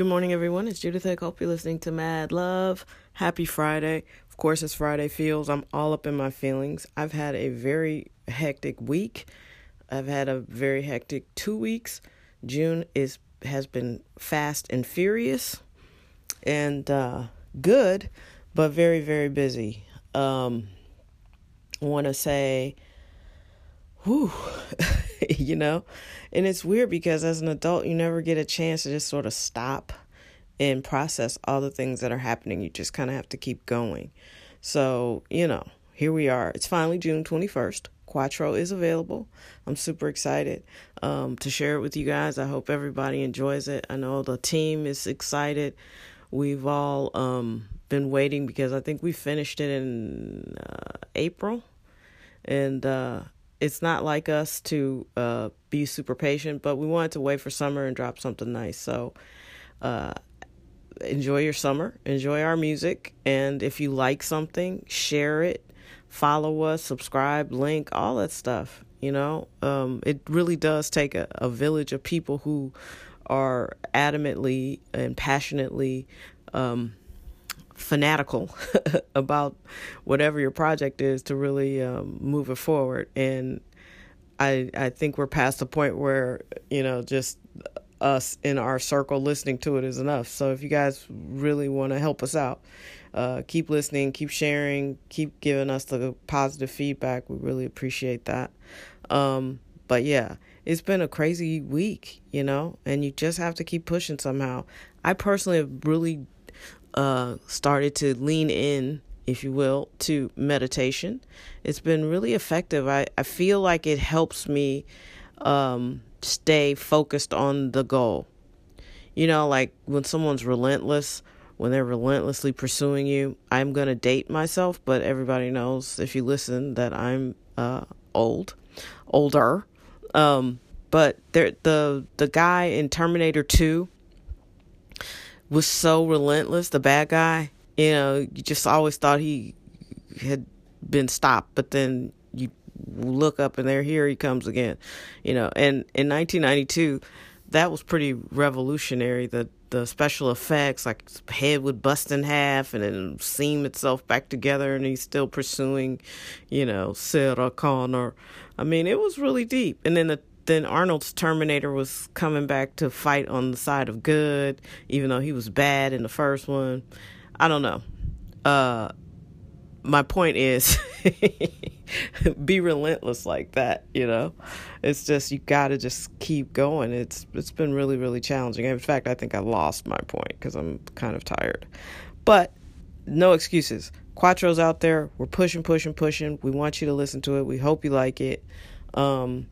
Good morning, everyone. It's Judith I Hope you're listening to Mad Love. Happy Friday. Of course, it's Friday feels. I'm all up in my feelings. I've had a very hectic week. I've had a very hectic two weeks. June is has been fast and furious and uh, good, but very, very busy. Um, I want to say, whew, you know, and it's weird because as an adult, you never get a chance to just sort of stop and process all the things that are happening. You just kind of have to keep going. So, you know, here we are. It's finally June 21st. Quattro is available. I'm super excited um, to share it with you guys. I hope everybody enjoys it. I know the team is excited. We've all um, been waiting because I think we finished it in uh, April. And uh, it's not like us to uh, be super patient, but we wanted to wait for summer and drop something nice. So uh, enjoy your summer, enjoy our music, and if you like something, share it, follow us, subscribe, link, all that stuff. You know, um, it really does take a, a village of people who are adamantly and passionately um, fanatical about whatever your project is to really um, move it forward. And I I think we're past the point where you know just us in our circle listening to it is enough. So if you guys really want to help us out, uh, keep listening, keep sharing, keep giving us the positive feedback. We really appreciate that. Um, but yeah, it's been a crazy week, you know, and you just have to keep pushing somehow. I personally have really uh, started to lean in, if you will, to meditation. It's been really effective. I, I feel like it helps me um, stay focused on the goal. You know, like when someone's relentless, when they're relentlessly pursuing you, I'm going to date myself, but everybody knows if you listen that I'm uh, old, older. Um, but there, the the guy in Terminator 2 was so relentless, the bad guy. You know, you just always thought he had been stopped, but then you look up and there, here he comes again. You know, and in 1992, that was pretty revolutionary. The the special effects, like head would bust in half and then seam itself back together, and he's still pursuing, you know, Sarah Connor. I mean, it was really deep. And then the then Arnold's Terminator was coming back to fight on the side of good, even though he was bad in the first one. I don't know. Uh, my point is be relentless like that, you know. It's just you got to just keep going. It's it's been really really challenging. In fact, I think I lost my point cuz I'm kind of tired. But no excuses. Quattro's out there. We're pushing pushing pushing. We want you to listen to it. We hope you like it. Um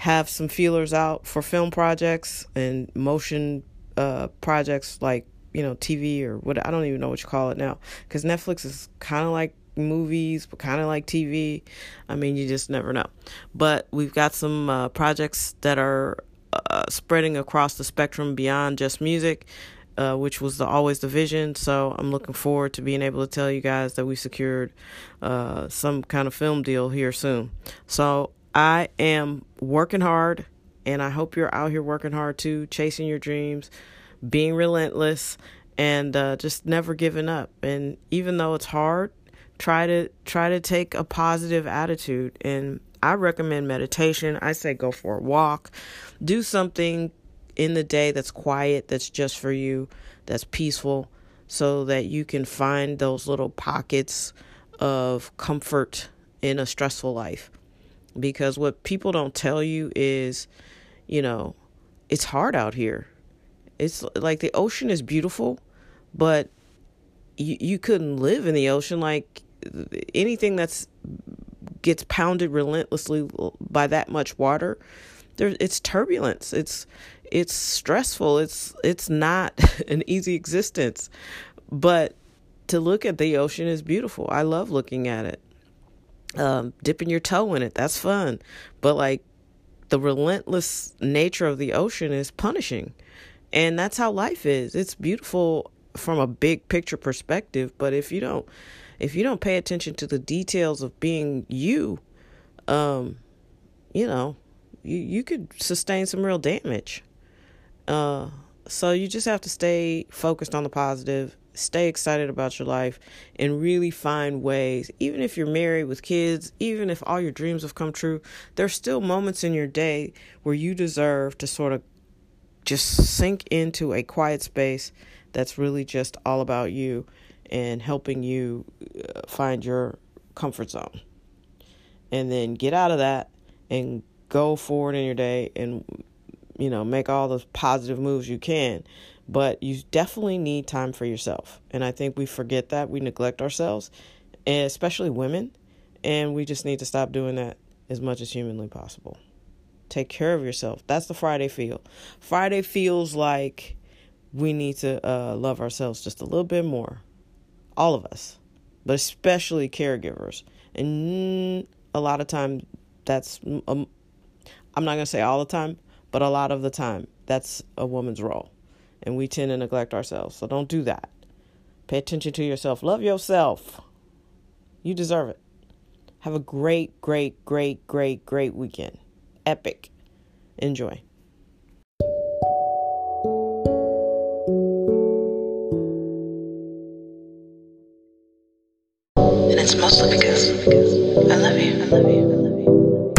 have some feelers out for film projects and motion uh, projects like you know TV or what I don't even know what you call it now because Netflix is kind of like movies but kind of like TV. I mean, you just never know. But we've got some uh, projects that are uh, spreading across the spectrum beyond just music. Uh, which was the, always the vision. So I'm looking forward to being able to tell you guys that we secured uh, some kind of film deal here soon. So I am working hard, and I hope you're out here working hard too, chasing your dreams, being relentless, and uh, just never giving up. And even though it's hard, try to try to take a positive attitude. And I recommend meditation. I say go for a walk, do something in the day that's quiet, that's just for you, that's peaceful, so that you can find those little pockets of comfort in a stressful life because what people don't tell you is, you know, it's hard out here. It's like the ocean is beautiful, but you you couldn't live in the ocean like anything that's gets pounded relentlessly by that much water. There it's turbulence. It's it's stressful. It's it's not an easy existence. But to look at the ocean is beautiful. I love looking at it um, dipping your toe in it. That's fun. But like the relentless nature of the ocean is punishing. And that's how life is. It's beautiful from a big picture perspective, but if you don't if you don't pay attention to the details of being you, um, you know, you you could sustain some real damage. Uh, So you just have to stay focused on the positive, stay excited about your life, and really find ways. Even if you're married with kids, even if all your dreams have come true, there's still moments in your day where you deserve to sort of just sink into a quiet space that's really just all about you and helping you uh, find your comfort zone. And then get out of that and go forward in your day and you know, make all the positive moves you can. But you definitely need time for yourself. And I think we forget that. We neglect ourselves, especially women. And we just need to stop doing that as much as humanly possible. Take care of yourself. That's the Friday feel. Friday feels like we need to uh, love ourselves just a little bit more. All of us, but especially caregivers. And a lot of time, that's, um, I'm not going to say all the time, but a lot of the time, that's a woman's role. And we tend to neglect ourselves. So don't do that. Pay attention to yourself. Love yourself. You deserve it. Have a great, great, great, great, great weekend. Epic. Enjoy. And it's mostly because I love you. I love you. this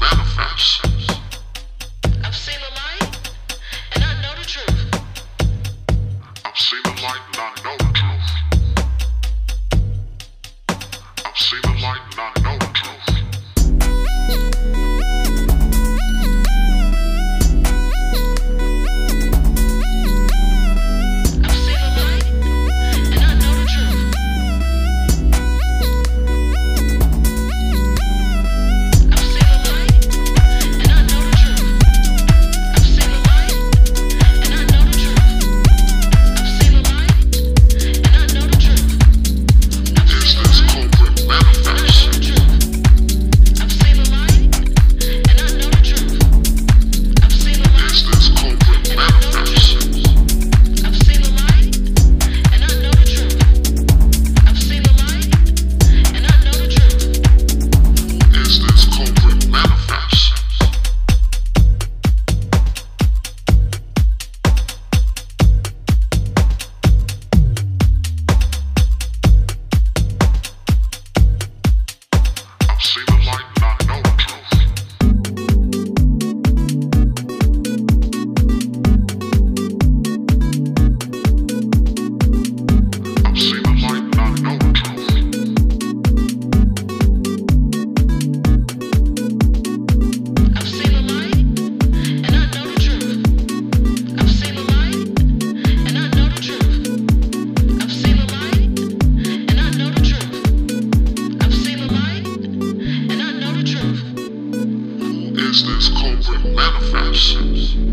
Manifest? I've the light Is this culprit manifest?